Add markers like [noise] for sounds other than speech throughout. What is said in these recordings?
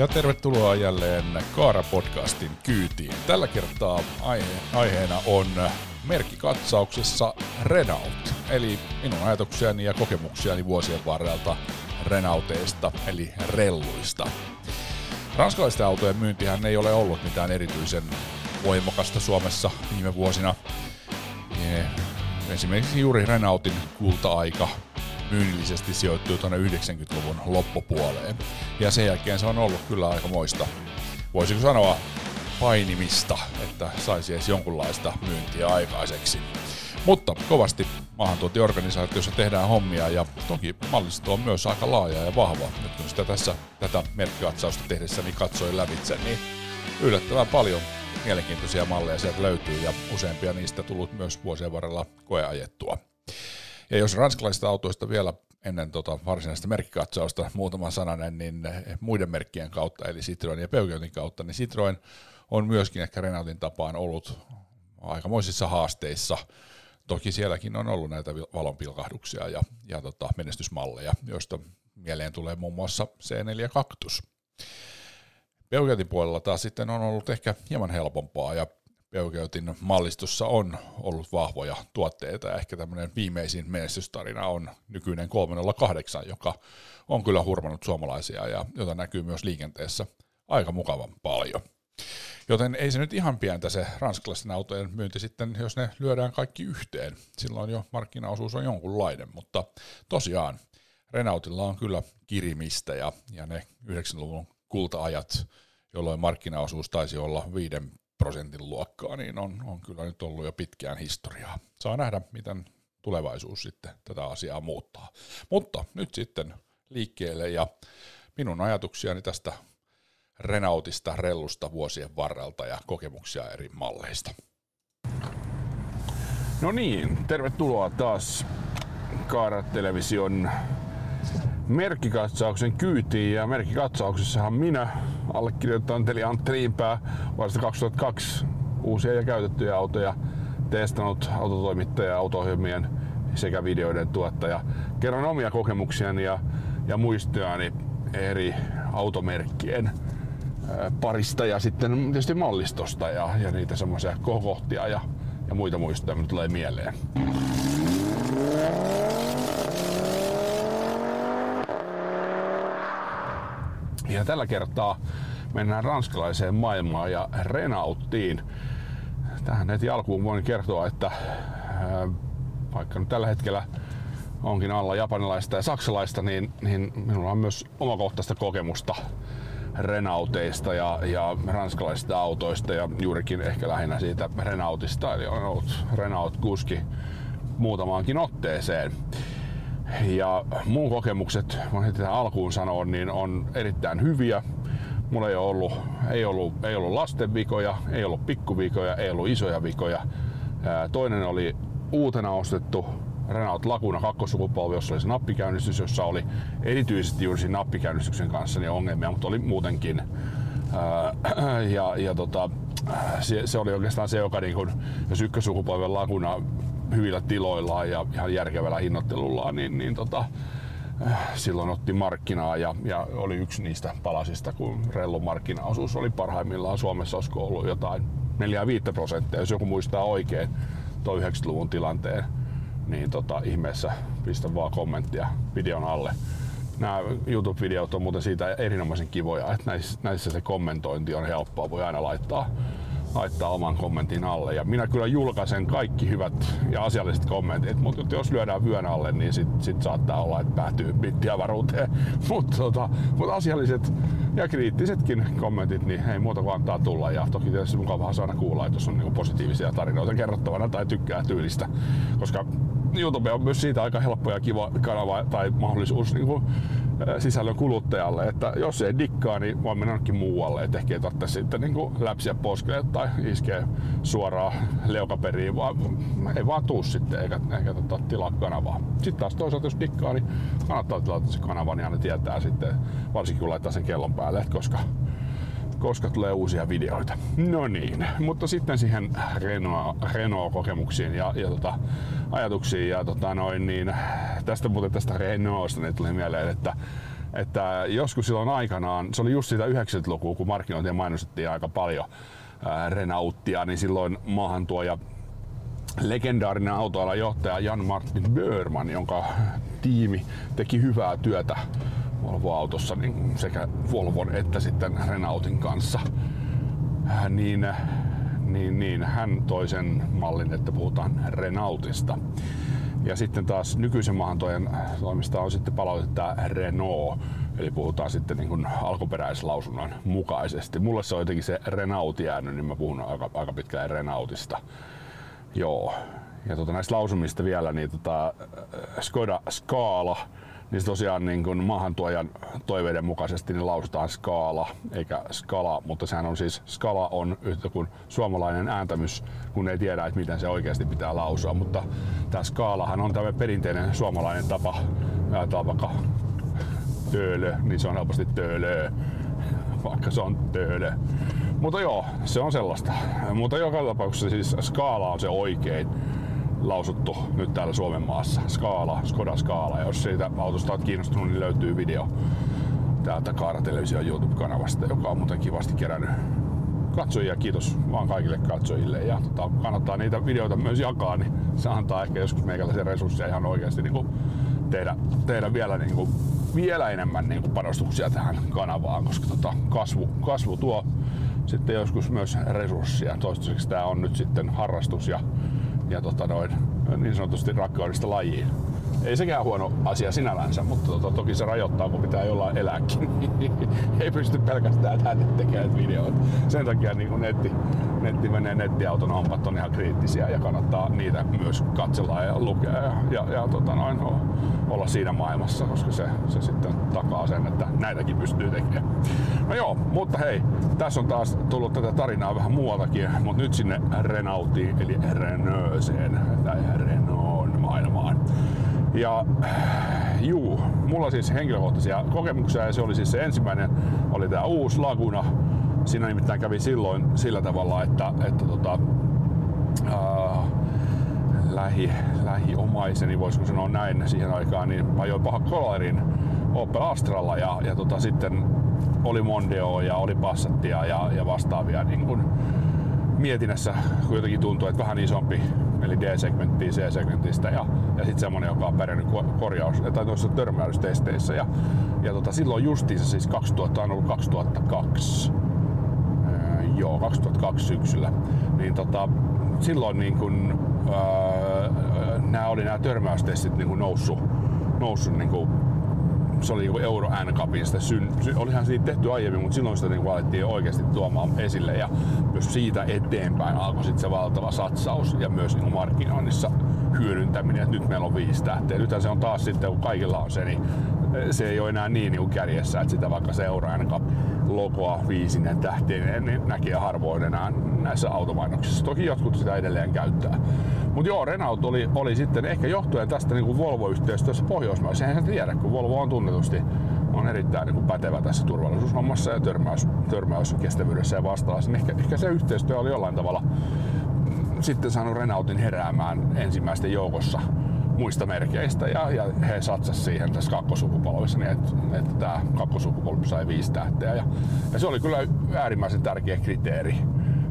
ja tervetuloa jälleen Kaara-podcastin kyytiin. Tällä kertaa aihe, aiheena on merkkikatsauksessa Renault, eli minun ajatuksiani ja kokemuksiani vuosien varrelta Renauteista, eli relluista. Ranskalaisten autojen myyntihän ei ole ollut mitään erityisen voimakasta Suomessa viime vuosina. Esimerkiksi juuri Renaultin kulta-aika myynnillisesti sijoittuu tuonne 90-luvun loppupuoleen. Ja sen jälkeen se on ollut kyllä aika moista, voisiko sanoa, painimista, että saisi edes jonkunlaista myyntiä aikaiseksi. Mutta kovasti maahantuontiorganisaatiossa tehdään hommia ja toki mallisto on myös aika laaja ja vahva. Nyt kun sitä tässä tätä merkkikatsausta tehdessäni katsoin lävitse, niin yllättävän paljon mielenkiintoisia malleja sieltä löytyy ja useampia niistä tullut myös vuosien varrella koeajettua. Ja jos ranskalaisista autoista vielä ennen tota varsinaista merkkikatsausta muutama sananen, niin muiden merkkien kautta, eli Citroen ja Peugeotin kautta, niin Citroen on myöskin ehkä Renaultin tapaan ollut aikamoisissa haasteissa. Toki sielläkin on ollut näitä valonpilkahduksia ja, ja tota, menestysmalleja, joista mieleen tulee muun muassa C4 Cactus. Peugeotin puolella taas sitten on ollut ehkä hieman helpompaa ja Peugeotin mallistossa on ollut vahvoja tuotteita ja ehkä tämmöinen viimeisin menestystarina on nykyinen 308, joka on kyllä hurmannut suomalaisia ja jota näkyy myös liikenteessä aika mukavan paljon. Joten ei se nyt ihan pientä se ranskalaisten autojen myynti sitten, jos ne lyödään kaikki yhteen. Silloin jo markkinaosuus on jonkunlainen, mutta tosiaan Renaultilla on kyllä kirimistä ja, ja ne 90-luvun kulta-ajat, jolloin markkinaosuus taisi olla 5 prosentin luokkaa, niin on, on kyllä nyt ollut jo pitkään historiaa. Saa nähdä, miten tulevaisuus sitten tätä asiaa muuttaa. Mutta nyt sitten liikkeelle ja minun ajatuksiani tästä Renaultista rellusta vuosien varrelta ja kokemuksia eri malleista. No niin, tervetuloa taas Kaara-television merkkikatsauksen kyytiin ja merkkikatsauksessahan minä allekirjoittanut Antti Riipää vuodesta 2002 uusia ja käytettyjä autoja testannut autotoimittaja, autoohjelmien sekä videoiden tuottaja. Kerron omia kokemuksiani ja, ja muistiani eri automerkkien parista ja sitten tietysti mallistosta ja, ja niitä semmoisia kohtia ja, ja muita muistoja, mitä tulee mieleen. Ja tällä kertaa mennään ranskalaiseen maailmaan ja Renaultiin. Tähän heti alkuun voin kertoa, että vaikka nyt tällä hetkellä onkin alla japanilaista ja saksalaista, niin, niin minulla on myös omakohtaista kokemusta Renaulteista ja, ja ranskalaisista autoista ja juurikin ehkä lähinnä siitä Renaultista, eli on ollut Renault-kuski muutamaankin otteeseen. Ja mun kokemukset, mä heti tähän alkuun sanoa, niin on erittäin hyviä. Mulla ei ollut, ei ollut, ei ollut lasten vikoja, ei ollut pikkuvikoja, ei ollut isoja vikoja. Toinen oli uutena ostettu Renault Laguna kakkosukupolvi, jossa oli se nappikäynnistys, jossa oli erityisesti juuri siinä nappikäynnistyksen kanssa niin ongelmia, mutta oli muutenkin. [clears throat] ja, ja tota, se, se, oli oikeastaan se, joka niin kun, jos ykkösukupolven Laguna hyvillä tiloillaan ja ihan järkevällä hinnoittelullaan, niin, niin tota, silloin otti markkinaa ja, ja, oli yksi niistä palasista, kun Rellun markkinaosuus oli parhaimmillaan Suomessa, olisiko ollut jotain 4-5 prosenttia, jos joku muistaa oikein tuo 90-luvun tilanteen, niin tota, ihmeessä pistä vaan kommenttia videon alle. Nämä YouTube-videot on muuten siitä erinomaisen kivoja, että näissä, näissä se kommentointi on helppoa, voi aina laittaa laittaa oman kommentin alle. Ja minä kyllä julkaisen kaikki hyvät ja asialliset kommentit, mutta jos lyödään vyön alle, niin sit, sit saattaa olla, että päätyy bittiavaruuteen. [laughs] mutta tota, mut asialliset ja kriittisetkin kommentit, niin ei muuta kuin antaa tulla. Ja toki tietysti mukavaa saada kuulla, että jos on niinku positiivisia tarinoita kerrottavana tai tykkää tyylistä. Koska YouTube on myös siitä aika helppo ja kiva kanava tai mahdollisuus niin kuin sisällön kuluttajalle, että jos ei dikkaa, niin voi mennä jonnekin muualle, että ehkä ei tarvitse sitten niin kuin läpsiä poskelle tai iskeä suoraan leukaperiin, vaan ei vaan tuu sitten eikä, eikä tota, tilaa kanavaa. Sitten taas toisaalta jos dikkaa, niin kannattaa tilata se kanava, niin aina tietää sitten, varsinkin kun laittaa sen kellon päälle, koska koska tulee uusia videoita. No niin, mutta sitten siihen Renault, Renault-kokemuksiin ja, ja tota, ajatuksiin. Ja tota noin, niin tästä muuten tästä Renaultsta niin tuli mieleen, että että joskus silloin aikanaan, se oli just sitä 90-lukua, kun markkinointia mainostettiin aika paljon Renaultia, niin silloin maahantuoja legendaarinen autoalan johtaja Jan Martin Börman, jonka tiimi teki hyvää työtä Volvo-autossa niin sekä Volvon että sitten Renaultin kanssa, niin, niin, niin hän toi sen mallin, että puhutaan Renaultista. Ja sitten taas nykyisen maahantojen toimista on sitten palautettu Renault, eli puhutaan sitten niin kuin alkuperäislausunnon mukaisesti. Mulle se on jotenkin se Renault jäänyt, niin mä puhun aika, aika pitkään Renaultista. Joo. Ja tota, näistä lausumista vielä, niin tota, Skoda Skaala, niin tosiaan niin kuin maahantuojan toiveiden mukaisesti niin lausutaan skaala eikä skala, mutta sehän on siis, skala on yhtä kuin suomalainen ääntämys, kun ei tiedä, että miten se oikeasti pitää lausua, mutta tämä skaalahan on tämmöinen perinteinen suomalainen tapa, ajatellaan vaikka töölö, niin se on helposti töölö, vaikka se on töölö. Mutta joo, se on sellaista. Mutta joka tapauksessa siis skaala on se oikein lausuttu nyt täällä Suomen maassa. Skaala, Skoda Skaala. Ja jos siitä autosta olet kiinnostunut, niin löytyy video täältä Kaara Television YouTube-kanavasta, joka on muuten kivasti kerännyt katsojia. Kiitos vaan kaikille katsojille. Ja tota, kannattaa niitä videoita myös jakaa, niin se antaa ehkä joskus meikäläisen resursseja ihan oikeasti niin tehdä, tehdä vielä, niin kuin, vielä enemmän niin kuin panostuksia tähän kanavaan, koska tota, kasvu, kasvu tuo sitten joskus myös resursseja. Toistaiseksi tämä on nyt sitten harrastus ja ja tota noin, niin sanotusti rakkaudesta lajiin. Ei sekään huono asia sinällänsä, mutta tota, toki se rajoittaa, kun pitää jollain elääkin. [laughs] ei pysty pelkästään tänne tekemään videoita. Sen takia niin netti, netti menee nettiauton hommat on ihan kriittisiä ja kannattaa niitä myös katsella ja lukea ja, ja, ja tota noin, olla siinä maailmassa, koska se, se sitten takaa sen, että näitäkin pystyy tekemään. No joo, mutta hei, tässä on taas tullut tätä tarinaa vähän muualtakin, mutta nyt sinne Renaultiin eli Renaultseen tai Renault maailmaan. Ja juu, mulla siis henkilökohtaisia kokemuksia ja se oli siis se ensimmäinen, oli tämä uusi Laguna. Siinä nimittäin kävi silloin sillä tavalla, että, että tota, ää, lähi, lähiomaiseni, voisiko sanoa näin siihen aikaan, niin ajoin paha kolarin Opel Astralla ja, ja tota, sitten oli Mondeo ja oli Passattia ja, ja vastaavia niin kun mietinnässä kun jotenkin tuntui, että vähän isompi, eli D-segmenttiä C-segmentistä ja, ja sitten semmonen, joka on pärjännyt korjaus- tai noissa törmäystesteissä. Ja, ja tota, silloin justiinsa siis 2000 on ollut 2002. Öö, joo, 2002 syksyllä. Niin tota, silloin niin kun, öö, nämä oli nämä törmäystestit niin noussut, noussut niin kuin se oli niin Euro N-Cupista. Olihan siitä tehty aiemmin, mutta silloin sitä niin alettiin oikeasti tuomaan esille ja myös siitä eteenpäin alkoi sitten se valtava satsaus ja myös niin markkinoinnissa hyödyntäminen, että nyt meillä on viisi tähteä. Nythän se on taas sitten, kun kaikilla on se, niin se ei ole enää niin, niin kärjessä, että sitä vaikka se Euro N-Cup logoa viisinen tähteen niin näkee harvoin enää näissä automainoksissa. Toki jotkut sitä edelleen käyttää. Mutta joo, Renault oli, oli sitten ehkä johtuen tästä niin Volvo-yhteistyössä Pohjoismaissa. Eihän se tiedä, kun Volvo on tunnetusti on erittäin niin kuin pätevä tässä turvallisuushommassa ja törmäys, törmäyskestävyydessä ja vastaavassa. Niin ehkä, ehkä se yhteistyö oli jollain tavalla sitten saanut Renaultin heräämään ensimmäisten joukossa muista merkeistä ja, ja he satsas siihen tässä kakkosukupolvessa, niin että, että tämä kakkosukupolvi sai viisi tähteä. Ja, ja se oli kyllä äärimmäisen tärkeä kriteeri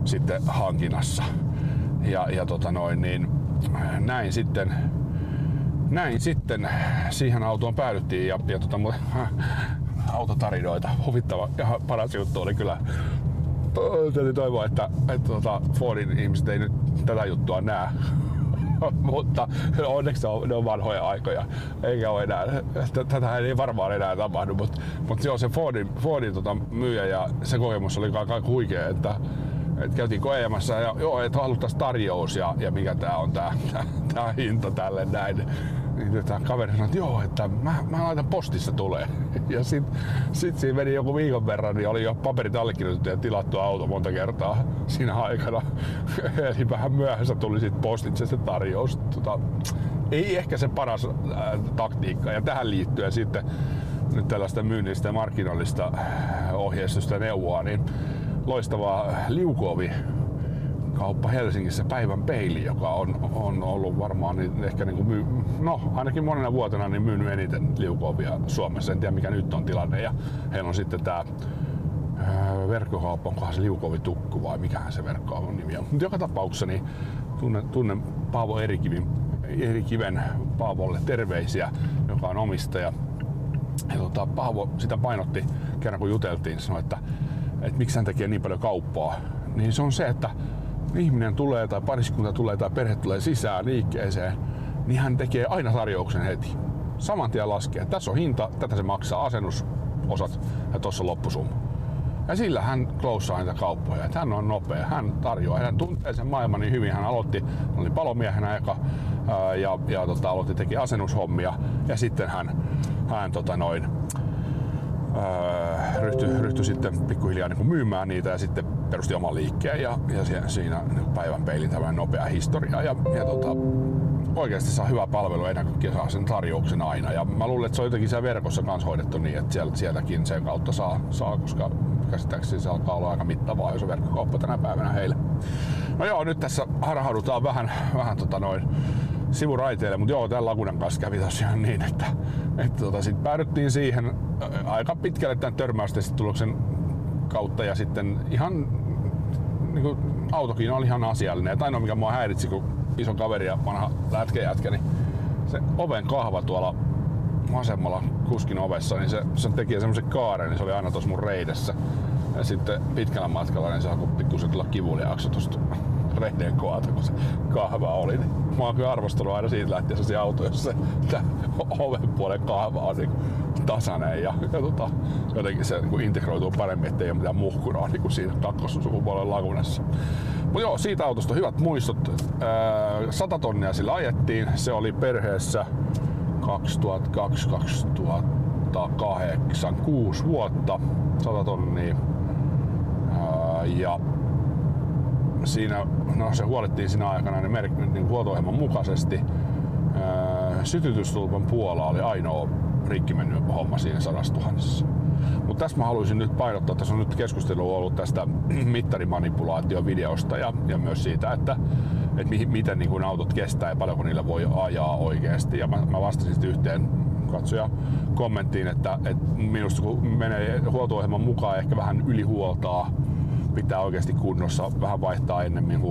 sitten hankinnassa. Ja, ja tota noin, niin näin sitten näin sitten siihen autoon päädyttiin ja, ja tota, autotarinoita. Huvittava ja paras juttu oli kyllä täytyy toivoa, että, että tota Fordin ihmiset ei nyt tätä juttua näe. [laughs] mutta onneksi on, ne on vanhoja aikoja, eikä ole enää, tätä ei varmaan enää tapahdu, mutta, mutta se on se Fordin, Fordin tota, myyjä ja se kokemus oli aika huikea, että et käytiin koeamassa. Ja joo, että haluttaisiin tarjous ja, ja mikä tää on tää hinta tälle näin tämä kaveri sanoi, että joo, että mä, mä laitan postissa tulee. [laughs] Ja sitten sit siinä meni joku viikon verran, niin oli jo paperit allekirjoitettu ja tilattu auto monta kertaa siinä aikana. [laughs] Eli vähän myöhässä tuli sitten postitse se tarjous. Tota, ei ehkä se paras äh, taktiikka. Ja tähän liittyen sitten nyt tällaista myynnistä ja markkinoillista ohjeistusta ja neuvoa, niin loistavaa liukuovi verkkokauppa Helsingissä Päivän peili, joka on, on ollut varmaan niin ehkä niin kuin myy, no ainakin monena vuotena niin myynyt eniten liukuovia Suomessa. En tiedä mikä nyt on tilanne. Ja heillä on sitten tämä verkkokauppa, onkohan se liukovi tukku vai mikähän se verkkokaupan nimi on. Mutta joka tapauksessa niin tunnen, tunnen Paavo Erikivin, Erikiven Paavolle terveisiä, joka on omistaja. Ja tota, Paavo sitä painotti kerran kun juteltiin, sanoi, että, että miksi hän tekee niin paljon kauppaa. Niin se on se, että ihminen tulee tai pariskunta tulee tai perhe tulee sisään liikkeeseen, niin hän tekee aina tarjouksen heti. Saman tien laskee. Tässä on hinta, tätä se maksaa, asennusosat ja tuossa loppusumma. Ja sillä hän kloussaa niitä kauppoja. Että hän on nopea, hän tarjoaa, hän tuntee sen maailman niin hyvin. Hän aloitti, hän oli palomiehenä eka, ja, ja tota, aloitti teki asennushommia ja sitten hän, hän tota noin, ryhtyi, ryhtyi sitten pikkuhiljaa niin myymään niitä ja sitten perusti oman liikkeen ja, ja siinä niin päivän peilin tämmöinen nopea historia ja, ja tota, oikeasti saa hyvää palvelua ennen kaikkea saa sen tarjouksen aina. Ja mä luulen, että se on jotenkin siellä verkossa kanssa hoidettu niin, että sieltä, sieltäkin sen kautta saa, saa koska käsittääkseni se alkaa olla aika mittavaa, jos verkkokauppa tänä päivänä heille. No joo, nyt tässä harhaudutaan vähän, vähän tota noin sivuraiteille, mutta joo, tämän Lagunan kanssa kävi tosiaan niin, että, että tota, sitten päädyttiin siihen aika pitkälle tämän törmäystestituloksen kautta ja sitten ihan niin kuin, autokin oli ihan asiallinen. Et ainoa mikä mua häiritsi, kun iso kaveri ja vanha lätkejätkä, niin se oven kahva tuolla vasemmalla kuskin ovessa, niin se, se teki semmoisen kaaren, niin se oli aina tuossa mun reidessä. Ja sitten pitkällä matkalla niin se alkoi pikkusen tulla kivuliaaksi tuosta reiden koata, kun se kahva oli. Niin mä oon kyllä arvostanut aina siitä lähtien se auto, jossa se oven puolen kahva on niin tasainen ja, ja tota, jotenkin se niin integroituu paremmin, ettei ole mitään muhkuraa niin kuin siinä kakkossukupuolen lagunassa. Mutta joo, siitä autosta hyvät muistot. 100 tonnia sillä ajettiin. Se oli perheessä 2002-2008, 6 vuotta, 100 tonnia. Ja siinä, no se huolittiin siinä aikana niin, mer- niin huolto mukaisesti. Sytytystulpan Puola oli ainoa rikki mennyt homma siinä sadastuhannessa. Mutta tässä mä haluaisin nyt painottaa, tässä on nyt keskustelu ollut tästä [clears throat] mittarimanipulaatiovideosta ja, ja myös siitä, että, että mi, miten niin kun autot kestää ja paljonko niillä voi ajaa oikeasti. Ja mä, mä vastasin yhteen katsoja kommenttiin, että, että minusta kun menee huolto mukaan ehkä vähän ylihuoltaa pitää oikeasti kunnossa vähän vaihtaa ennemmin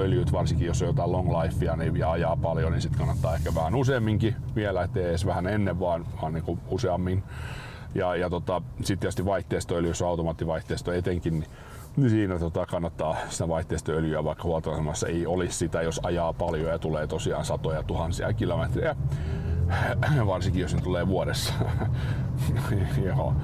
öljyt, varsinkin jos on jotain long lifea niin ja ajaa paljon, niin sitten kannattaa ehkä vähän useamminkin vielä, ettei edes vähän ennen, vaan, vaan niin kuin useammin. Ja, ja tota, sitten tietysti vaihteistoöljy, jos on automaattivaihteisto etenkin, niin niin siinä tota, kannattaa sitä vaihteistoöljyä, vaikka huoltoasemassa ei olisi sitä, jos ajaa paljon ja tulee tosiaan satoja tuhansia kilometriä. Varsinkin jos ne tulee vuodessa. [laughs] joo.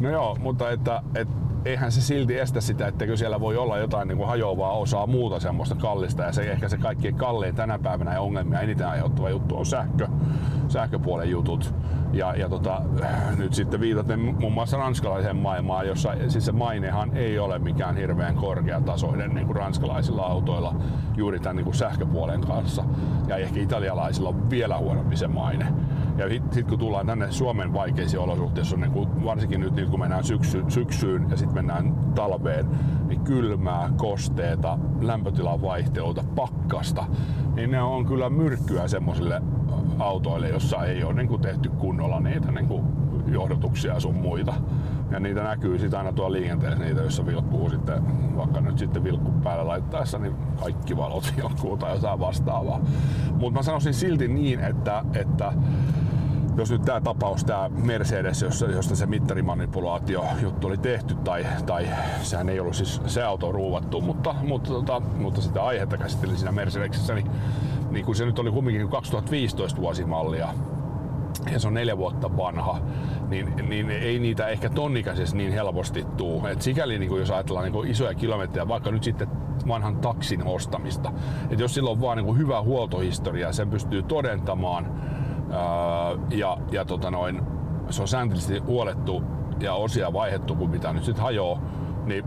No joo, mutta että, et, eihän se silti estä sitä, etteikö siellä voi olla jotain niin kuin hajoavaa osaa muuta semmoista kallista. Ja se ehkä se kaikkein kallein tänä päivänä ja ongelmia eniten aiheuttava juttu on sähkö, sähköpuolen jutut. Ja, ja tota, nyt sitten viitaten muun muassa ranskalaiseen maailmaan, jossa siis se mainehan ei ole mikään hirveän korkeatasoinen niin kuin ranskalaisilla autoilla juuri tämän niin kuin sähköpuolen kanssa. Ja ehkä italialaisilla on vielä huonompi se maine. Ja sitten kun tullaan tänne Suomen vaikeisiin olosuhteisiin, niin kun, varsinkin nyt niin kun mennään syksy, syksyyn ja sitten mennään talveen, niin kylmää, kosteeta, lämpötilan vaihteluita, pakkasta, niin ne on kyllä myrkkyä semmoisille autoille, jossa ei ole niin kuin tehty kunnolla niitä niin kuin johdotuksia sun muita. Ja niitä näkyy sitten aina tuolla liikenteessä, niitä joissa vilkkuu sitten, vaikka nyt sitten vilkku päällä laittaessa, niin kaikki valot vilkkuu tai jotain vastaavaa. Mutta mä sanoisin silti niin, että, että jos nyt tämä tapaus, tämä Mercedes, josta, josta se mittarimanipulaatio juttu oli tehty, tai, tai sehän ei ollut siis se auto ruuvattu, mutta, mutta, tota, mutta sitä aihetta käsitteli siinä Mercedesissä, niin, niin kun se nyt oli kumminkin 2015 vuosimallia, ja se on neljä vuotta vanha, niin, niin ei niitä ehkä tonnikäisessä niin helposti tuu. Et sikäli niin jos ajatellaan niin isoja kilometrejä, vaikka nyt sitten vanhan taksin ostamista, että jos sillä on vaan niin hyvä huoltohistoria, sen pystyy todentamaan, ja, ja tota noin, se on sääntöllisesti huolettu ja osia vaihettu, kun mitä nyt sitten hajoaa, niin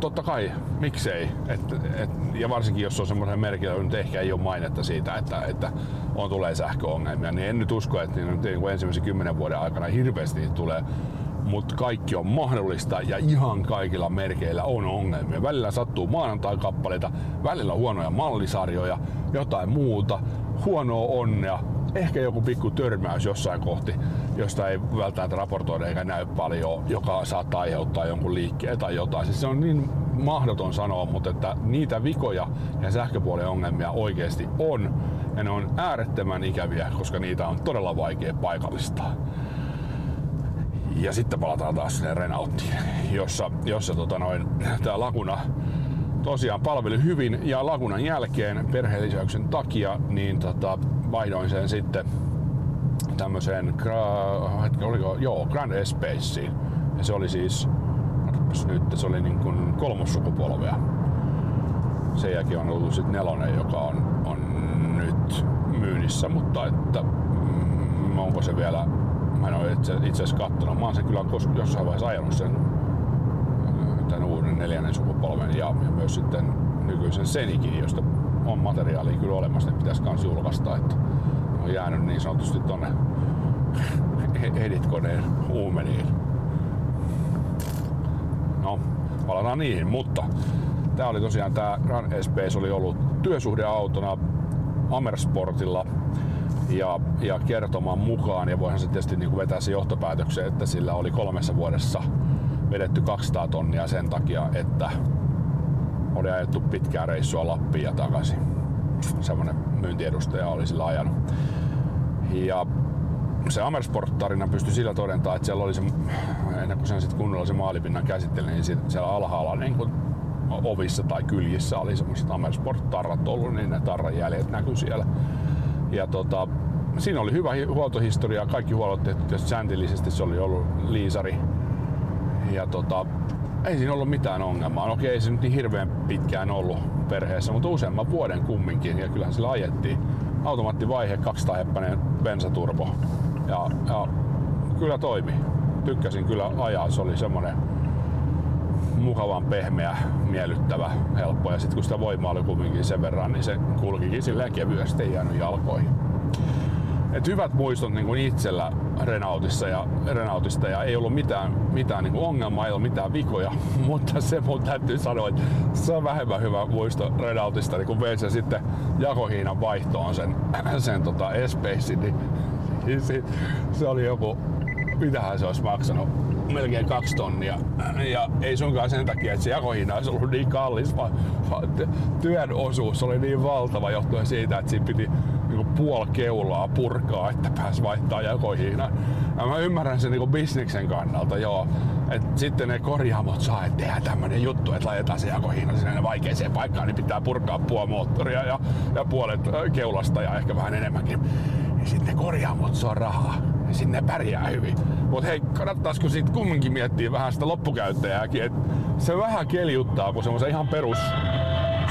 totta kai, miksei. Et, et, ja varsinkin jos on semmoinen merkillä, nyt ehkä ei ole mainetta siitä, että, että on tulee sähköongelmia, niin en nyt usko, että niin, niin ensimmäisen kymmenen vuoden aikana hirveästi tulee mutta kaikki on mahdollista ja ihan kaikilla merkeillä on ongelmia. Välillä sattuu maanantai-kappaleita, välillä huonoja mallisarjoja, jotain muuta, huonoa onnea, ehkä joku pikku törmäys jossain kohti, josta ei välttämättä raportoida eikä näy paljon, joka saattaa aiheuttaa jonkun liikkeen tai jotain. Siis se on niin mahdoton sanoa, mutta että niitä vikoja ja sähköpuolen ongelmia oikeasti on. Ja ne on äärettömän ikäviä, koska niitä on todella vaikea paikallistaa. Ja sitten palataan taas sinne Renaultiin, jossa, jossa tota noin, tämä Laguna tosiaan palveli hyvin ja Lagunan jälkeen perheellisäyksen takia niin tota, vaihdoin sen sitten tämmöiseen, oliko, joo, Grand Espaceen. Ja se oli siis, nyt, se oli niin kuin kolmossukupolvea. Sen jälkeen on ollut sitten nelonen, joka on, on nyt myynnissä, mutta että mm, onko se vielä, mä en ole itse, itse asiassa kattonut. Mä oon sen kyllä jossain vaiheessa ajanut sen neljännen sukupolven ja, ja myös sitten nykyisen Senikin, josta on materiaalia kyllä olemassa, niin pitäisi kans julkaista, että on jäänyt niin sanotusti tonne editkoneen uumeniin. No, palataan niihin, mutta tää oli tosiaan tää Grand Space oli ollut työsuhdeautona Amersportilla ja, ja kertomaan mukaan ja voihan se tietysti niin vetää se johtopäätöksen, että sillä oli kolmessa vuodessa vedetty 200 tonnia sen takia, että oli ajettu pitkää reissua Lappiin ja takaisin. Semmonen myyntiedustaja oli sillä ajanut. Ja se Amersport-tarina pystyi sillä todentaa, että siellä oli se, ennen kuin sen sitten kunnolla se maalipinnan käsitteli, niin siellä alhaalla niin kuin ovissa tai kyljissä oli semmoiset Amersport-tarrat ollut, niin ne tarran jäljet näkyi siellä. Ja tota, siinä oli hyvä huoltohistoria, kaikki huollot tehty säntillisesti, se oli ollut liisari. Ja tota, ei siinä ollut mitään ongelmaa. No okei, ei se nyt niin hirveän pitkään ollut perheessä, mutta useamman vuoden kumminkin. Ja kyllähän sillä ajettiin automaattivaihe 200 heppäinen bensaturbo. Ja, ja kyllä toimi. Tykkäsin kyllä ajaa. Se oli semmonen mukavan pehmeä, miellyttävä, helppo. Ja sitten kun sitä voimaa oli kumminkin sen verran, niin se kulkikin silleen kevyesti, ei jäänyt jalkoihin et hyvät muistot niin itsellä Renaultissa ja, Renaultista ja ei ollut mitään, mitään niin ongelmaa, ei ollut mitään vikoja, [laughs] mutta se mun täytyy sanoa, että se on vähemmän hyvä muisto Renaultista, niin kun vein sen sitten jakohiinan vaihtoon sen, [clears throat] sen tota Espacein, niin, [laughs] niin se, se oli joku, mitähän se olisi maksanut, melkein kaksi tonnia. Ja ei sunkaan sen takia, että se jakohinta olisi ollut niin kallis, vaan, vaan työn osuus oli niin valtava johtuen siitä, että siinä piti niin puoli keulaa purkaa, että pääs vaihtaa jakohiina. Ja mä ymmärrän sen niin bisneksen kannalta, joo. Et sitten ne korjaamot saa, että tehdään tämmönen juttu, että laitetaan se jakohiina sinne vaikeeseen paikkaan, niin pitää purkaa puoli moottoria ja, ja puolet keulasta ja ehkä vähän enemmänkin. Ja sitten ne korjaamot saa rahaa ja sinne pärjää hyvin. Mutta hei, kannattaisiko sitten kumminkin miettiä vähän sitä loppukäyttäjääkin, että se vähän keliuttaa, kun semmoisen ihan perus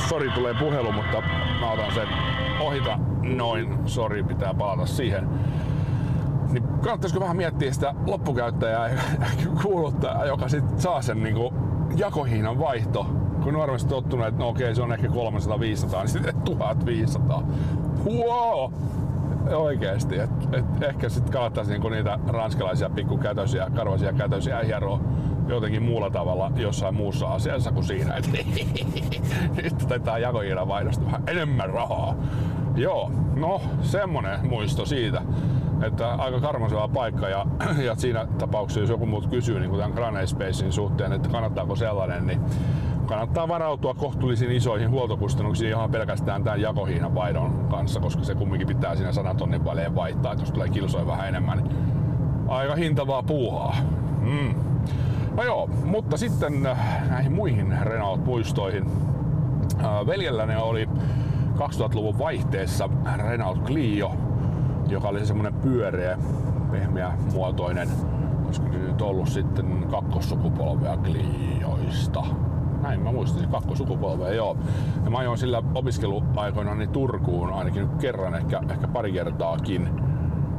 Sori, tulee puhelu, mutta mä otan sen ohita noin. Sori, pitää palata siihen. Niin kannattaisiko vähän miettiä sitä loppukäyttäjää [laughs] ja kuuluttajaa, joka sit saa sen niinku jakohiinan vaihto. Kun normaalisti tottunut, että no okei, se on ehkä 300-500, niin sitten 1500. Wow! Oikeesti, et, et ehkä sitten kannattaisi niinku niitä ranskalaisia pikkukätösiä, karvaisia kätösiä hieroa jotenkin muulla tavalla jossain muussa asiassa kuin siinä, nyt otetaan [laughs] jakohiiran vaihdosta vähän enemmän rahaa. Joo, no semmonen muisto siitä, että aika karmaseva paikka ja, [clears throat] ja siinä tapauksessa jos joku muut kysyy niin tämän Granite Spacein suhteen, että kannattaako sellainen, niin kannattaa varautua kohtuullisiin isoihin huoltokustannuksiin ihan pelkästään tämän jakohiinan vaihdon kanssa, koska se kumminkin pitää siinä 100 tonnin vaihtaa, että jos tulee kilsoja vähän enemmän, niin aika hintavaa puuhaa. Mm. No joo, mutta sitten äh, näihin muihin Renault-puistoihin. Äh, veljelläni oli 2000-luvun vaihteessa Renault Clio, joka oli semmoinen pyöreä, pehmeä muotoinen, olisiko nyt ollut sitten kakkossukupolvea Clioista. Näin mä muistin, kakkosukupolvea, joo. Ja mä ajoin sillä opiskeluaikoina niin Turkuun ainakin kerran, ehkä, ehkä pari kertaakin.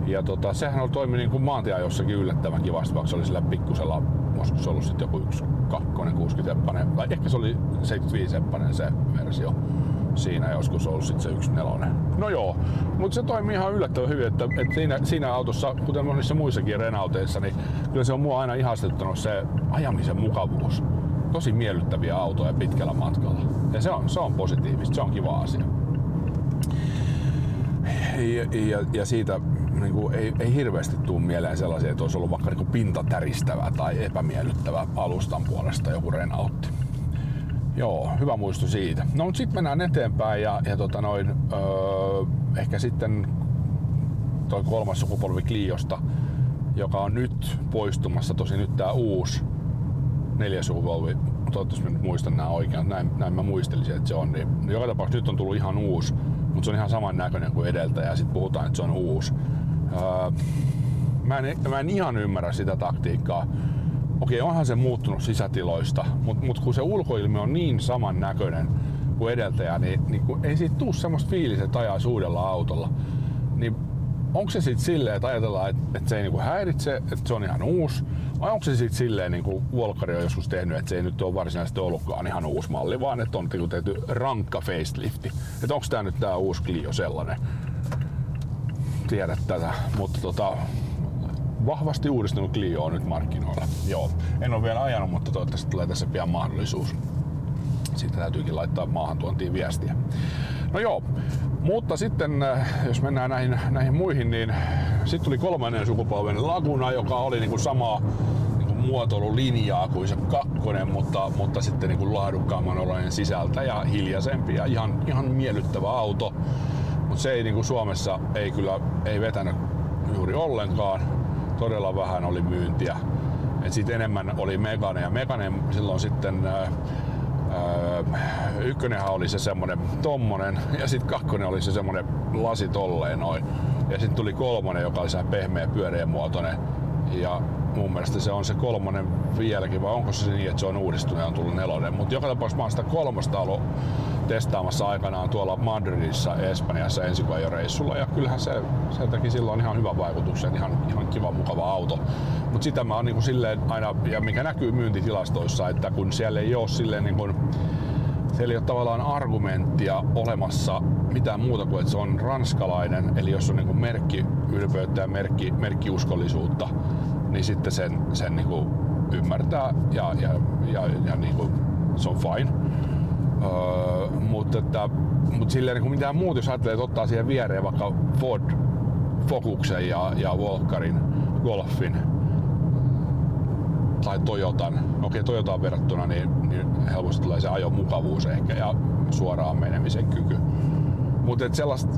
Ja tota, sehän oli toimi niin kuin maantieajossakin yllättävän kivasti, vaikka se oli sillä pikkusella olisiko se ollut sitten joku yksi kakkonen 60 seppanen, vai ehkä se oli 75 seppanen se versio. Siinä joskus ollut sit se yksi nelonen. No joo, mutta se toimii ihan yllättävän hyvin, että, että siinä, siinä, autossa, kuten monissa muissakin Renaulteissa, niin kyllä se on mua aina ihastuttanut se ajamisen mukavuus. Tosi miellyttäviä autoja pitkällä matkalla. Ja se on, se on positiivista, se on kiva asia. Ja, ja, ja siitä niin kuin, ei, ei hirveästi tule mieleen sellaisia, että olisi ollut vaikka niin kuin pintatäristävä tai epämiellyttävä alustan puolesta joku Renaultti. Joo, hyvä muisto siitä. No mutta sitten mennään eteenpäin ja, ja tota noin, öö, ehkä sitten toi kolmas sukupolvi Cliosta, joka on nyt poistumassa, tosi nyt tää uusi neljäs sukupolvi, toivottavasti nyt muistan nämä oikein, näin, näin mä muistelisin, että se on, niin joka tapauksessa nyt on tullut ihan uusi, mutta se on ihan saman näköinen kuin edeltäjä ja sitten puhutaan, että se on uusi. Öö, mä, en, mä en ihan ymmärrä sitä taktiikkaa, okei, onhan se muuttunut sisätiloista, mutta mut kun se ulkoilmi on niin saman näköinen kuin edeltäjä, niin, niin kun ei siitä tuu semmoista fiilistä, että ajaa uudella autolla. Niin onko se sitten silleen, että ajatellaan, että, että se ei niinku häiritse, että se on ihan uusi, vai onko se sitten silleen, niin kuin Volkari on joskus tehnyt, että se ei nyt ole varsinaisesti ollutkaan ihan uusi malli, vaan että on niinku tehty rankka facelifti. Että onko tämä nyt tämä uusi Clio sellainen? Tiedä tätä, mutta tota, vahvasti uudistunut Clio on nyt markkinoilla. Joo, en ole vielä ajanut, mutta toivottavasti tulee tässä pian mahdollisuus. Siitä täytyykin laittaa maahantuontiin viestiä. No joo, mutta sitten äh, jos mennään näihin, näihin muihin, niin sitten tuli kolmannen sukupolven Laguna, joka oli niinku samaa niinku muotoilulinjaa kuin se kakkonen, mutta, mutta sitten niinku laadukkaamman oloinen sisältä ja hiljaisempi ja ihan, ihan miellyttävä auto. Mutta se ei niinku Suomessa ei kyllä ei vetänyt juuri ollenkaan todella vähän oli myyntiä. Et sit enemmän oli Megane ja Megane silloin sitten ää, ykkönenhän oli se semmonen tommonen ja sitten kakkonen oli se semmonen lasi tolleen noin. Ja sitten tuli kolmonen, joka oli se pehmeä pyöreä muotoinen. Ja mun mielestä se on se kolmonen vieläkin, vai onko se niin, että se on uudistunut ja on tullut nelonen. Mutta joka tapauksessa mä oon sitä kolmosta ollut testaamassa aikanaan tuolla Madridissa, Espanjassa reissulla ja kyllähän se, se teki silloin ihan hyvän vaikutuksen, ihan, ihan kiva mukava auto. Mutta sitä mä oon niin silleen aina, ja mikä näkyy myyntitilastoissa, että kun siellä ei ole silleen niin kuin, siellä ei ole tavallaan argumenttia olemassa mitään muuta kuin, että se on ranskalainen, eli jos on niin merkki ylpeyttä ja merkki, merkkiuskollisuutta, niin sitten sen, sen niin kuin ymmärtää ja, ja, ja, ja niin kuin se on fine. Öö, mutta, että, mutta silleen niin kuin mitään muuta, jos ajattelee, että ottaa siihen viereen vaikka Ford Focusen ja, ja Volkarin Golfin tai Toyotan, okei Toyotaan verrattuna, niin, niin helposti tulee se ajomukavuus ehkä ja suoraan menemisen kyky. Mutta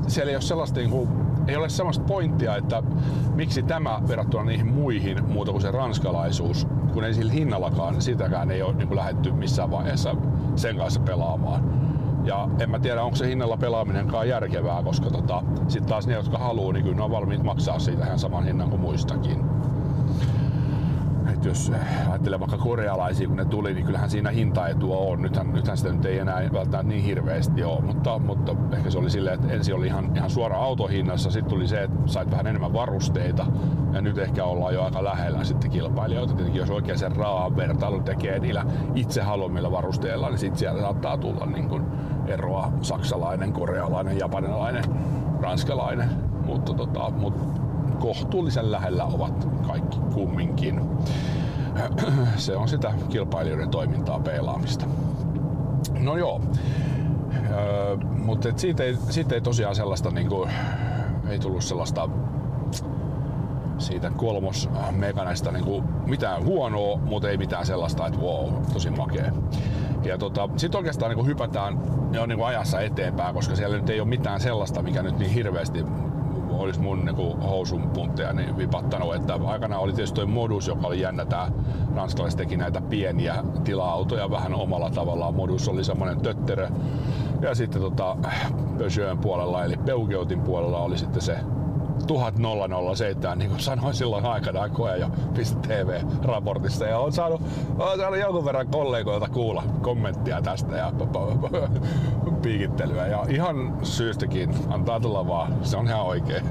siellä ei ole sellaista niin kuin, ei ole sellaista pointtia, että miksi tämä verrattuna niihin muihin muuta kuin se ranskalaisuus, kun ei sillä hinnallakaan, sitäkään ei ole niin kuin lähdetty missään vaiheessa sen kanssa pelaamaan. Ja en mä tiedä, onko se hinnalla pelaaminenkaan järkevää, koska tota, sitten taas ne, jotka haluaa, niin kyllä ne on valmiit maksaa siitä ihan saman hinnan kuin muistakin että jos ajattelee vaikka korealaisia, kun ne tuli, niin kyllähän siinä hintaetua on. Nythän, nythän sitä nyt ei enää välttämättä niin hirveästi ole, mutta, mutta ehkä se oli silleen, että ensin oli ihan, ihan suora autohinnassa, sitten tuli se, että sait vähän enemmän varusteita ja nyt ehkä ollaan jo aika lähellä sitten kilpailijoita. Tietenkin jos oikein sen raan vertailun tekee niillä itse haluamilla varusteilla, niin sitten siellä saattaa tulla niin kuin eroa saksalainen, korealainen, japanilainen, ranskalainen, mutta, tota, mutta kohtuullisen lähellä ovat kaikki kumminkin. Se on sitä kilpailijoiden toimintaa peilaamista. No joo, öö, mutta siitä ei, siitä ei tosiaan sellaista niinku, ei tullut sellaista siitä kolmos mekanista niinku mitään huonoa, mutta ei mitään sellaista, että wow, tosi makea. Ja tota, sitten oikeastaan niinku hypätään jo niinku ajassa eteenpäin, koska siellä nyt ei ole mitään sellaista, mikä nyt niin hirveästi olisi mun niin housun puntteja niin vipattanut. Että aikana oli tietysti toi Modus, joka oli jännä. Tää ranskalaiset teki näitä pieniä tila-autoja vähän omalla tavallaan. Modus oli semmoinen tötterö. Ja sitten tota, Peugeotin puolella eli Peugeotin puolella oli sitten se 1007, niin kuin sanoin silloin aikanaan koe jo TV-raportissa. Ja olen saanut, olen saanut jonkun verran kollegoilta kuulla kommenttia tästä ja piikittelyä. Ja ihan syystäkin, antaa tulla vaan, se on ihan oikein.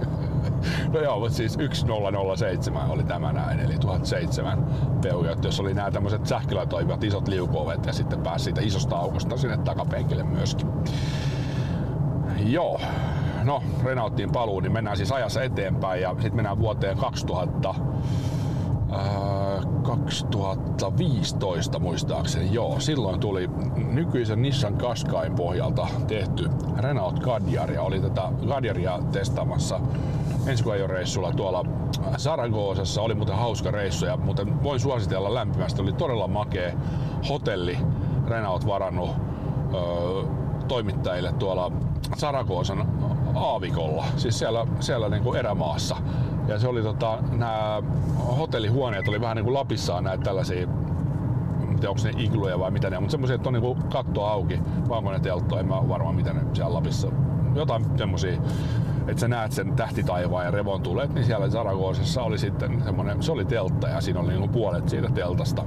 No joo, mutta siis 1007 oli tämä näin, eli 1007 Peugeot, jos oli nämä tämmöiset sähköllä toimivat isot liukuovet ja sitten pääsi siitä isosta aukosta sinne takapenkille myöskin. Joo, no Renaultiin paluu, niin mennään siis ajassa eteenpäin ja sitten mennään vuoteen 2000, ää, 2015 muistaakseni, joo. Silloin tuli nykyisen Nissan Qashqain pohjalta tehty Renault Kadjar ja oli tätä Kadjaria testaamassa reissulla tuolla Saragosassa. Oli muuten hauska reissu ja muuten voin suositella lämpimästi. Oli todella makea hotelli Renault varannut öö, toimittajille tuolla Saragosan aavikolla, siis siellä, siellä niin kuin erämaassa. Ja se oli tota, nämä hotellihuoneet oli vähän niin kuin Lapissaan näitä tällaisia tiedä onko ne igluja vai mitä ne on, mutta semmoisia, että on niinku katto auki, vai ne telttoja, en mä varmaan mitä ne siellä Lapissa, jotain semmoisia, että sä näet sen tähtitaivaan ja revontulet, niin siellä Zaragosassa oli sitten semmoinen, se oli teltta ja siinä oli niinku puolet siitä teltasta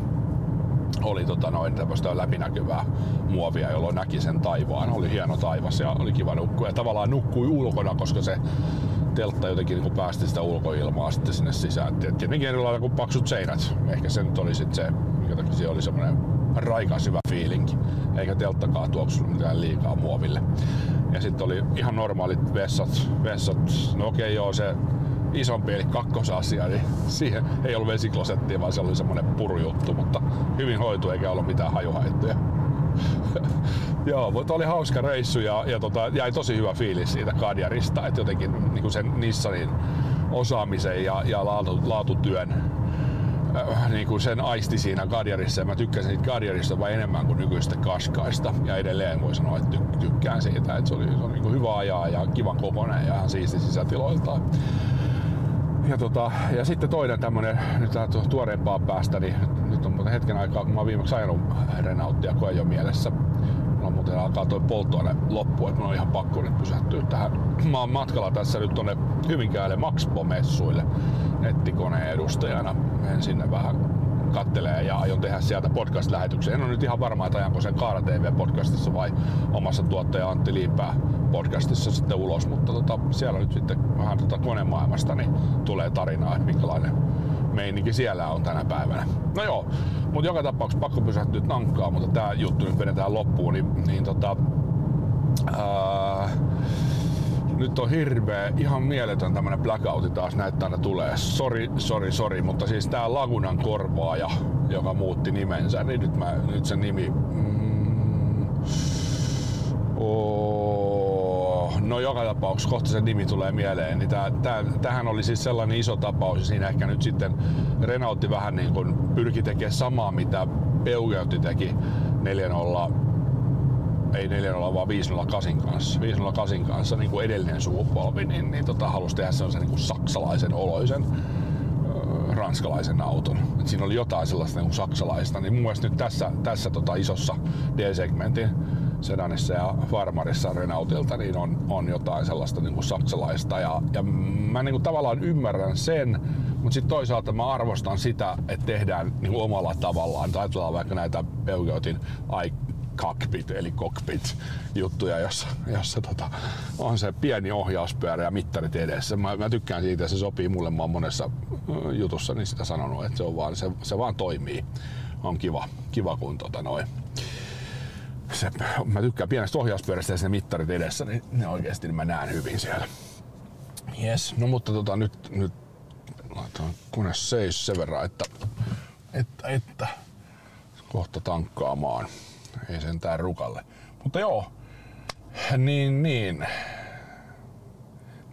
oli tota noin tämmöistä läpinäkyvää muovia, jolloin näki sen taivaan. Oli hieno taivas ja oli kiva nukkua. Ja tavallaan nukkui ulkona, koska se teltta jotenkin niin päästi sitä ulkoilmaa sitten sinne sisään. Tietenkin erilailla kuin paksut seinät. Ehkä se nyt oli sitten se, mikä takia siellä oli semmoinen raikas hyvä fiilinki. Eikä telttakaan tuoksunut mitään liikaa muoville. Ja sitten oli ihan normaalit vessat. vessat. No okei okay, joo, se isompi eli kakkosasia, niin siihen ei ollut vesiklosettia, vaan se oli semmoinen purujuttu, mutta hyvin hoitu eikä ollut mitään hajuhaittoja. [laughs] Joo, mutta oli hauska reissu ja, ja tota, jäi tosi hyvä fiilis siitä Kadjarista, että jotenkin niin sen Nissanin osaamisen ja, ja laatu, laatutyön äh, niin kuin sen aisti siinä Kadjarissa. Ja mä tykkäsin siitä Kadjarista vain enemmän kuin nykyistä Kaskaista. Ja edelleen voi sanoa, että tykkään siitä, että se oli, se oli niin kuin hyvä ajaa ja kivan kokoinen ja ihan siisti sisätiloiltaan ja, tota, ja sitten toinen tämmönen, nyt tuoreempaa päästä, niin nyt on muuten hetken aikaa, kun mä oon viimeksi ajanut Renaultia koe jo mielessä. Mulla muuten alkaa toi polttoaine loppu, että mun on ihan pakko nyt pysähtyä tähän. Mä oon matkalla tässä nyt tonne Hyvinkäälle Maxpo-messuille nettikoneen edustajana. Menen sinne vähän kattelee ja aion tehdä sieltä podcast-lähetyksen. En ole nyt ihan varma, että ajanko sen Kaara TV-podcastissa vai omassa tuottaja Antti Liipää podcastissa sitten ulos, mutta tota, siellä nyt sitten vähän tota konemaailmasta niin tulee tarinaa, että minkälainen meininki siellä on tänä päivänä. No joo, mutta joka tapauksessa pakko pysähtyä nankkaa, mutta tämä juttu nyt vedetään loppuun, niin, niin tota, ää, nyt on hirveä, ihan mieletön tämmönen blackouti taas näyttää aina tulee. Sori, sori, sori, mutta siis tää Lagunan korvaaja, joka muutti nimensä, niin nyt, mä, nyt se nimi... Mm, oh, no joka tapauksessa kohta se nimi tulee mieleen. Niin tää, tää, tähän oli siis sellainen iso tapaus ja siinä ehkä nyt sitten Renaultti vähän niin kuin pyrki tekemään samaa mitä Peugeot teki 4.0 ei 4 vaan 508 kanssa, 508 kanssa niin kuin edellinen sukupolvi, niin, niin tota, halusi tehdä sellaisen niin kuin saksalaisen oloisen ranskalaisen auton. Et siinä oli jotain sellaista niin kuin saksalaista, niin mun mielestä nyt tässä, tässä tota isossa D-segmentin sedanissa ja Farmarissa Renaultilta niin on, on jotain sellaista niin kuin saksalaista ja, ja mä niin kuin tavallaan ymmärrän sen, mutta sitten toisaalta mä arvostan sitä, että tehdään niin kuin omalla tavallaan. Ajatellaan vaikka näitä Peugeotin cockpit eli cockpit juttuja, jossa, jossa tota, on se pieni ohjauspyörä ja mittarit edessä. Mä, mä tykkään siitä ja se sopii mulle. Mä oon monessa jutussa niin sitä sanonut, että se, on vaan, se, se vaan toimii. On kiva, kiva kun tota noin. Se, mä tykkään pienestä ohjauspyörästä ja se mittarit edessä, niin ne oikeasti niin mä näen hyvin siellä. Yes. No mutta tota, nyt, nyt laitetaan kone seis sen verran, että, että, että kohta tankkaamaan ei sentään rukalle. Mutta joo, niin niin.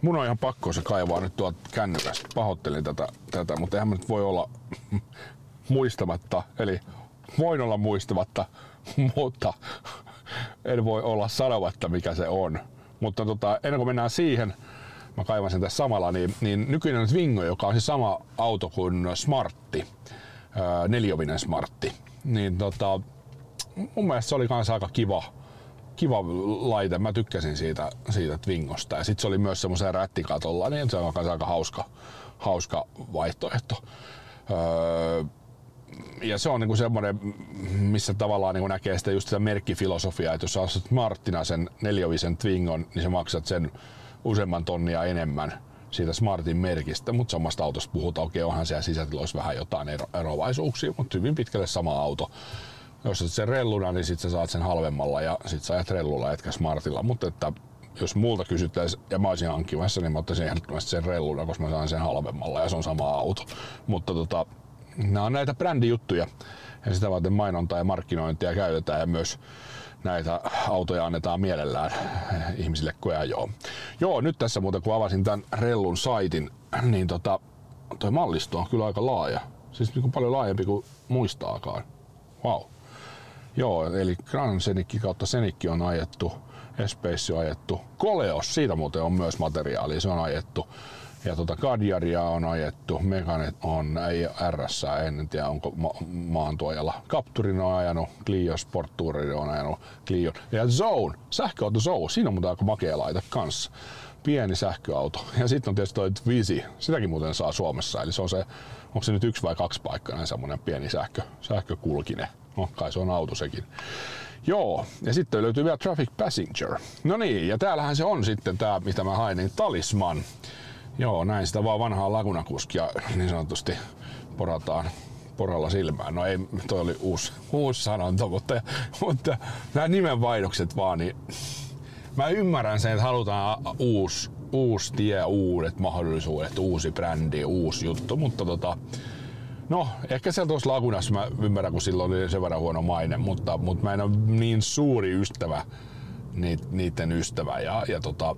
Mun on ihan pakko se kaivaa nyt tuolta kännykästä. Pahoittelin tätä, tätä mutta eihän mä nyt voi olla [laughs] muistamatta, eli voin olla muistamatta, [laughs] mutta en voi olla sanomatta mikä se on. Mutta tota, ennen kuin mennään siihen, mä kaivan sen tässä samalla, niin, niin nykyinen Twingo, joka on siis sama auto kuin Smartti, neliovinen Smartti, niin tota, mun mielestä se oli kanssa aika kiva, kiva laite. Mä tykkäsin siitä, siitä Twingosta. Ja sitten se oli myös semmoisen rättikatolla, niin se on kanssa aika hauska, hauska vaihtoehto. Öö, ja se on niinku semmoinen, missä tavallaan niinku näkee sitä just sitä merkkifilosofiaa, että jos sä ostat Martina sen neljovisen Twingon, niin sä maksat sen useamman tonnia enemmän siitä Smartin merkistä, mutta samasta autosta puhutaan, okei onhan siellä sisätiloissa vähän jotain ero- eroavaisuuksia, mutta hyvin pitkälle sama auto jos otat sen relluna, niin sit sä saat sen halvemmalla ja sit sä ajat rellulla etkä smartilla. Mutta että jos multa kysyttäisiin ja mä olisin hankkimassa, niin mä ottaisin ehdottomasti sen relluna, koska mä saan sen halvemmalla ja se on sama auto. Mutta tota, nämä on näitä brändijuttuja ja sitä varten mainontaa ja markkinointia käytetään ja myös näitä autoja annetaan mielellään ihmisille koja joo. Joo, nyt tässä muuten kun avasin tämän Rellun saitin, niin tota, toi mallisto on kyllä aika laaja. Siis niin kuin paljon laajempi kuin muistaakaan. Wow. Joo, eli Gran Senikki kautta Senikki on ajettu, Espace on ajettu, Koleos, siitä muuten on myös materiaalia, se on ajettu. Ja tota Kadjaria on ajettu, Meganet on, RS, en tiedä onko ma- maantuojalla. Capturin on ajanut, Clio Sport Tourin on ajanut, Clio. Ja Zone, sähköauto Zone, siinä on muuten aika makea laite kanssa. Pieni sähköauto. Ja sitten on tietysti toi Visi, sitäkin muuten saa Suomessa. Eli se on se, onko se nyt yksi vai kaksi paikkaa, semmonen pieni sähkö, sähkökulkinen. No kai se on auto sekin. Joo, ja sitten löytyy vielä Traffic Passenger. No niin, ja täällähän se on sitten tämä, mitä mä hain, niin Talisman. Joo, näin sitä vaan vanhaa lagunakuskia niin sanotusti porataan poralla silmään. No ei, toi oli uusi, uusi sanonta, mutta, mutta nämä nimenvaihdokset vaan, niin mä ymmärrän sen, että halutaan uusi, uusi tie, uudet mahdollisuudet, uusi brändi, uusi juttu, mutta tota, No, ehkä se tuossa Lagunassa mä ymmärrän, kun silloin oli sen verran huono maine, mutta, mutta mä en ole niin suuri ystävä niiden ystävä. Ja, ja tota,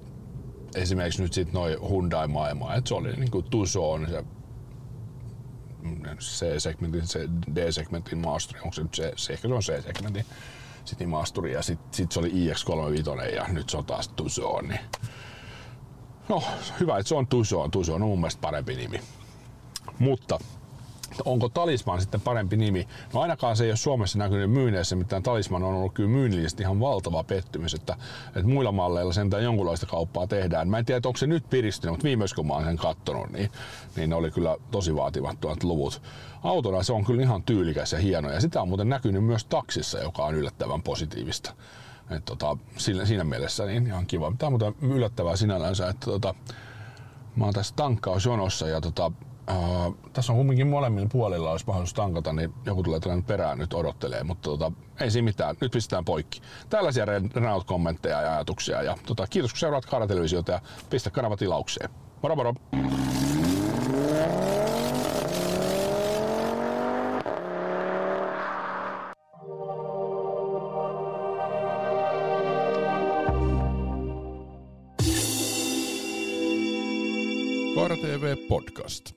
esimerkiksi nyt sitten noin Hyundai-maailma, että se oli niin kuin Tucson, se C-segmentin, se D-segmentin maasturi, onko se nyt se, se ehkä se on C-segmentin sitten maasturi ja sitten sit se oli iX35 ja nyt se on taas Tucson. Niin. No, hyvä, että se on Tucson. Tucson on mun mielestä parempi nimi. Mutta onko Talisman sitten parempi nimi? No ainakaan se ei ole Suomessa näkynyt myynneissä, mitään Talisman on ollut kyllä myynnillisesti ihan valtava pettymys, että, että muilla malleilla sentään jonkunlaista kauppaa tehdään. Mä en tiedä, onko se nyt piristynyt, mutta viimeis kun mä oon sen kattonut, niin, niin ne oli kyllä tosi vaativat tuot luvut. Autona se on kyllä ihan tyylikäs ja hieno ja sitä on muuten näkynyt myös taksissa, joka on yllättävän positiivista. Et tota, siinä, siinä, mielessä niin ihan kiva. Tämä on muuten yllättävää sinällänsä, että tota, mä oon tässä tankkausjonossa ja tota, Uh, tässä on kumminkin molemmilla puolilla, olisi mahdollisuus tankata, niin joku tulee tällainen perään nyt odottelee, mutta tota, ei siinä mitään, nyt pistetään poikki. Tällaisia Renault-kommentteja ja ajatuksia. Ja, tota, kiitos kun seuraat Karatelevisioita ja pistä kanava tilaukseen. Moro moro! Kaara TV Podcast.